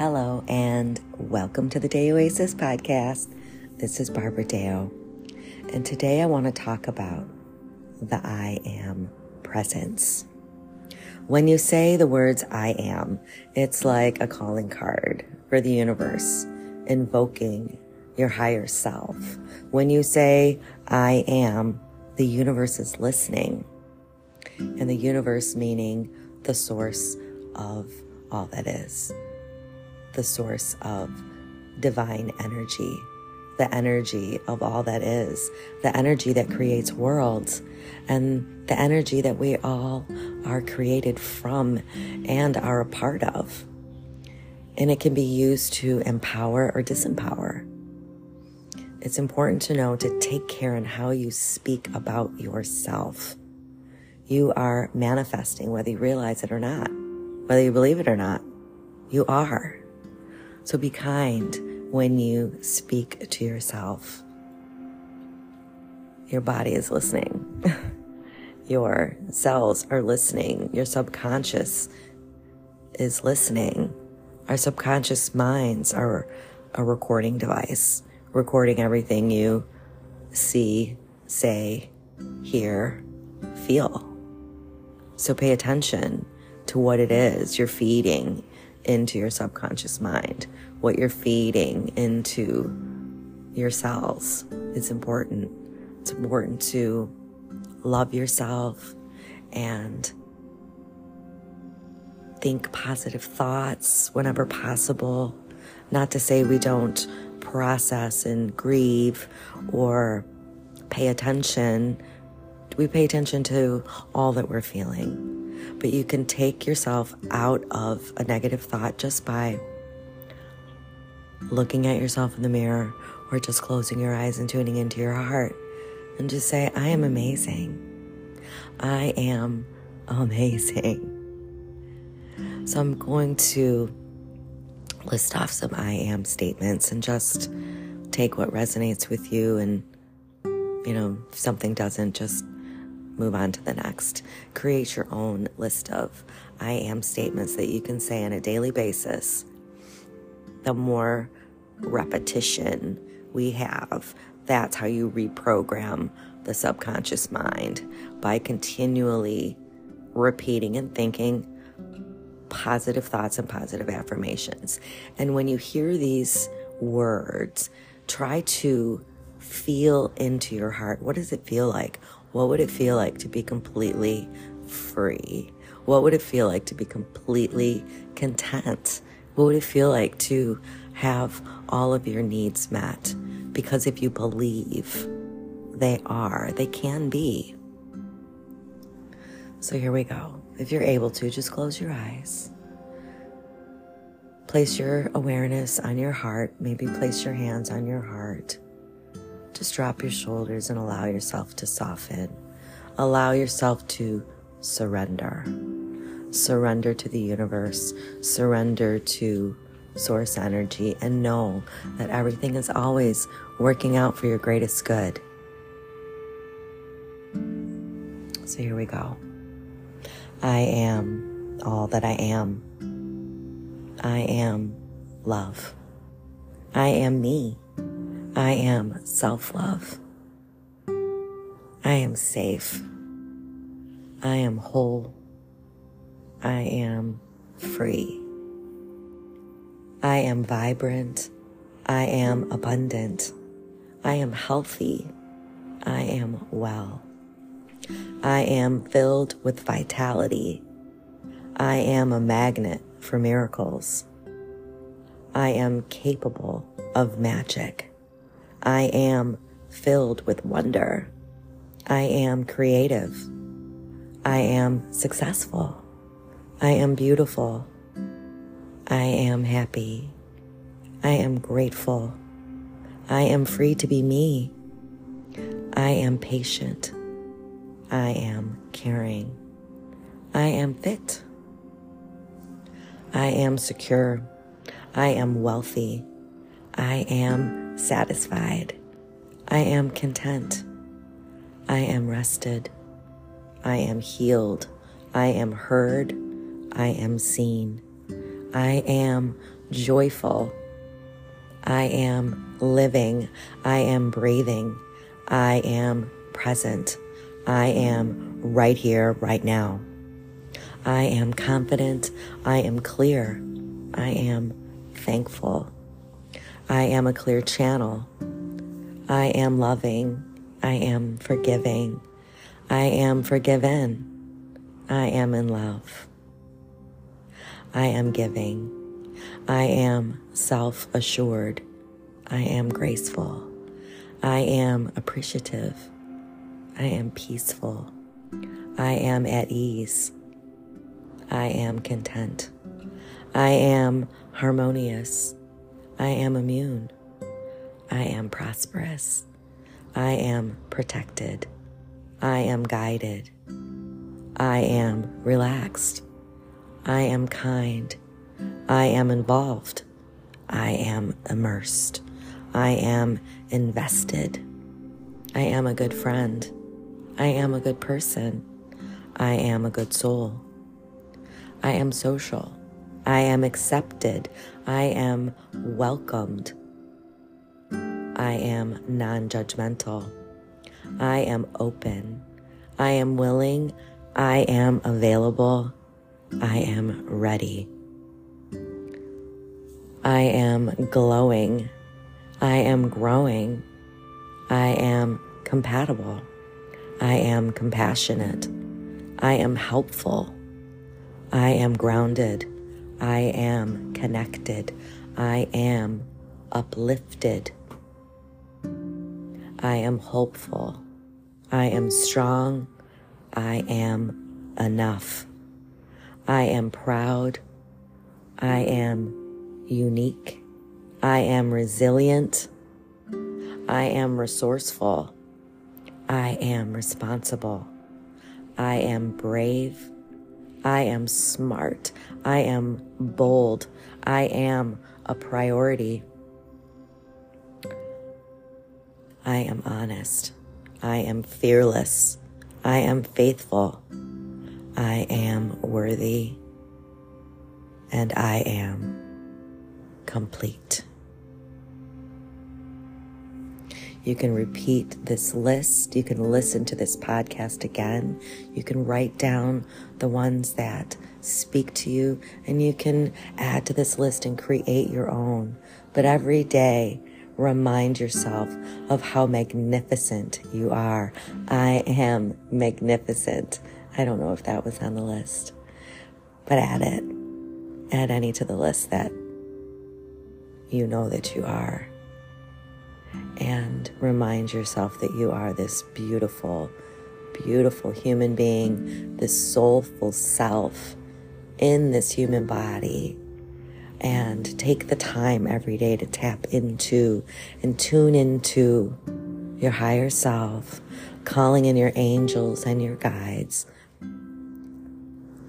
Hello, and welcome to the Day Oasis podcast. This is Barbara Deyo, and today I want to talk about the I am presence. When you say the words I am, it's like a calling card for the universe, invoking your higher self. When you say I am, the universe is listening, and the universe meaning the source of all that is the source of divine energy, the energy of all that is, the energy that creates worlds, and the energy that we all are created from and are a part of. And it can be used to empower or disempower. It's important to know to take care in how you speak about yourself. You are manifesting whether you realize it or not, whether you believe it or not. You are. So be kind when you speak to yourself. Your body is listening. Your cells are listening. Your subconscious is listening. Our subconscious minds are a recording device, recording everything you see, say, hear, feel. So pay attention to what it is you're feeding into your subconscious mind, what you're feeding into your cells. It's important. It's important to love yourself and think positive thoughts whenever possible. Not to say we don't process and grieve or pay attention. We pay attention to all that we're feeling but you can take yourself out of a negative thought just by looking at yourself in the mirror or just closing your eyes and tuning into your heart and just say, I am amazing. I am amazing. So I'm going to list off some I am statements and just take what resonates with you and, you know, if something doesn't, just move on to the next. Create your own list of I am statements that you can say on a daily basis. The more repetition we have, that's how you reprogram the subconscious mind by continually repeating and thinking positive thoughts and positive affirmations. And when you hear these words, try to feel into your heart. What does it feel like? What would it feel like to be completely free? What would it feel like to be completely content? What would it feel like to have all of your needs met? Because if you believe they are, they can be. So here we go. If you're able to, just close your eyes. Place your awareness on your heart. Maybe place your hands on your heart. Just drop your shoulders and allow yourself to soften. Allow yourself to surrender. Surrender to the universe. Surrender to source energy and know that everything is always working out for your greatest good. So here we go. I am all that I am. I am love. I am me. I am self love. I am safe. I am whole. I am free. I am vibrant. I am abundant. I am healthy. I am well. I am filled with vitality. I am a magnet for miracles. I am capable of magic. I am filled with wonder. I am creative. I am successful. I am beautiful. I am happy. I am grateful. I am free to be me. I am patient. I am caring. I am fit. I am secure. I am wealthy. I am satisfied. I am content. I am rested. I am healed. I am heard. I am seen. I am joyful. I am living. I am breathing. I am present. I am right here, right now. I am confident. I am clear. I am thankful. I am a clear channel. I am loving. I am forgiving. I am forgiven. I am in love. I am giving. I am self assured. I am graceful. I am appreciative. I am peaceful. I am at ease. I am content. I am harmonious. I am immune. I am prosperous. I am protected. I am guided. I am relaxed. I am kind. I am involved. I am immersed. I am invested. I am a good friend. I am a good person. I am a good soul. I am social. I am accepted. I am welcomed. I am non judgmental. I am open. I am willing. I am available. I am ready. I am glowing. I am growing. I am compatible. I am compassionate. I am helpful. I am grounded. I am connected. I am uplifted. I am hopeful. I am strong. I am enough. I am proud. I am unique. I am resilient. I am resourceful. I am responsible. I am brave. I am smart. I am bold. I am a priority. I am honest. I am fearless. I am faithful. I am worthy. And I am complete. You can repeat this list. You can listen to this podcast again. You can write down the ones that speak to you, and you can add to this list and create your own. But every day, remind yourself of how magnificent you are. I am magnificent. I don't know if that was on the list, but add it. Add any to the list that you know that you are. And remind yourself that you are this beautiful, beautiful human being, this soulful self in this human body. And take the time every day to tap into and tune into your higher self, calling in your angels and your guides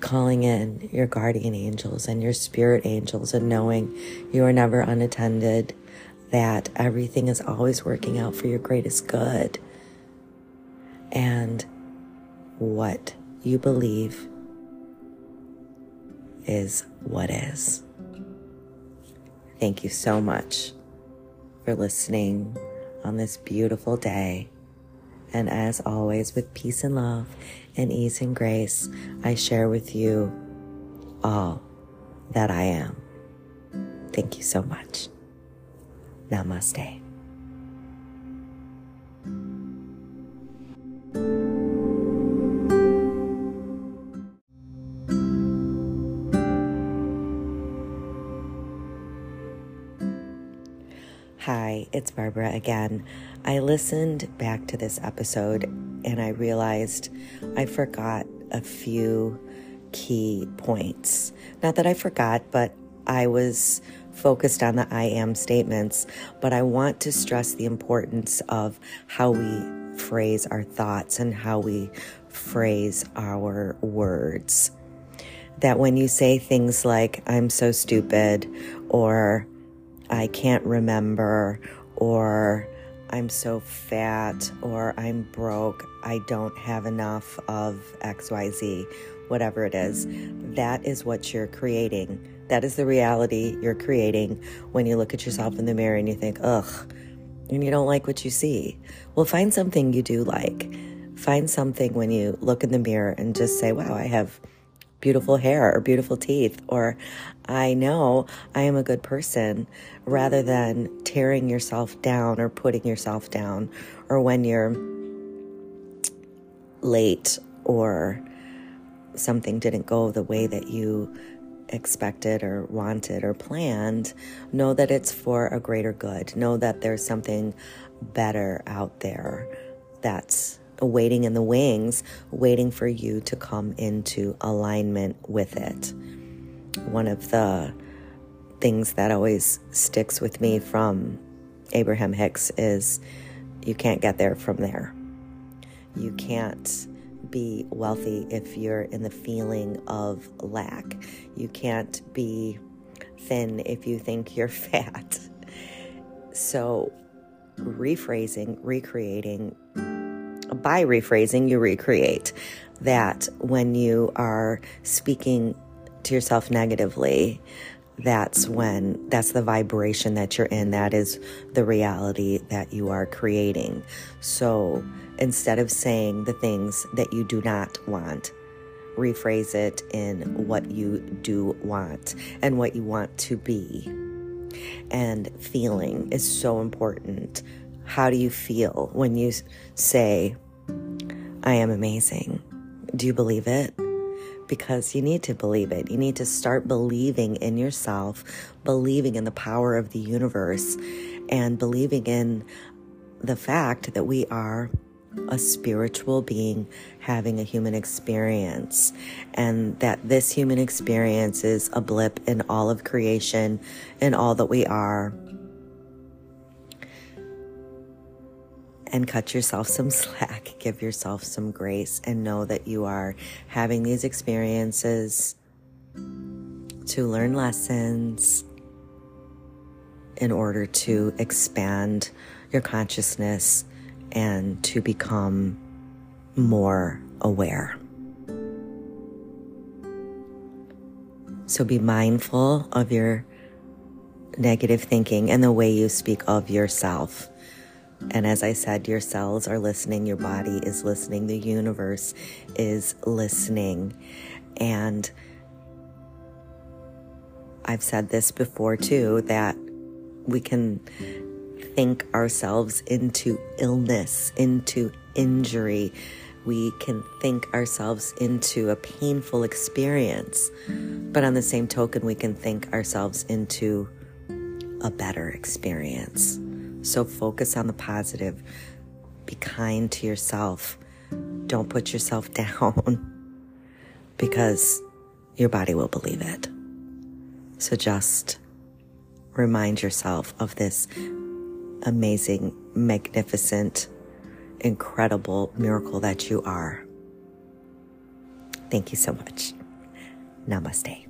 calling in your guardian angels and your spirit angels and knowing you are never unattended, that everything is always working out for your greatest good. And what you believe is what is. Thank you so much for listening on this beautiful day. And as always, with peace and love and ease and grace, I share with you all that I am. Thank you so much. Namaste. Hi, it's Barbara again. I listened back to this episode and I realized I forgot a few key points. Not that I forgot, but I was focused on the I am statements, but I want to stress the importance of how we phrase our thoughts and how we phrase our words. That when you say things like, I'm so stupid, or I can't remember, or I'm so fat, or I'm broke, I don't have enough of XYZ, whatever it is, that is what you're creating That is the reality you're creating when you look at yourself in the mirror and you think, ugh, and you don't like what you see. Well, find something you do like. Find something when you look in the mirror and just say, wow, I have beautiful hair or beautiful teeth, or I know I am a good person, rather than tearing yourself down or putting yourself down, or when you're late or something didn't go the way that you expected or wanted or planned, know that it's for a greater good. Know that there's something better out there that's waiting in the wings, waiting for you to come into alignment with it. One of the things that always sticks with me from Abraham Hicks is you can't get there from there. You can't be wealthy if you're in the feeling of lack. You can't be thin if you think you're fat. So, rephrasing, recreating, by rephrasing, you recreate that when you are speaking to yourself negatively, that's when that's the vibration that you're in. That is the reality that you are creating. So instead of saying the things that you do not want, rephrase it in what you do want and what you want to be. And feeling is so important. How do you feel when you say, I am amazing? Do you believe it? Because you need to believe it. You need to start believing in yourself, believing in the power of the universe, and believing in the fact that we are a spiritual being having a human experience, and that this human experience is a blip in all of creation and all that we are. And cut yourself some slack, give yourself some grace, and know that you are having these experiences to learn lessons in order to expand your consciousness and to become more aware. So be mindful of your negative thinking and the way you speak of yourself. And as I said, your cells are listening, your body is listening, the universe is listening. And I've said this before too that we can think ourselves into illness, into injury. We can think ourselves into a painful experience. But on the same token, we can think ourselves into a better experience. So focus on the positive. Be kind to yourself. Don't put yourself down because your body will believe it. So just remind yourself of this amazing, magnificent, incredible miracle that you are. Thank you so much. Namaste.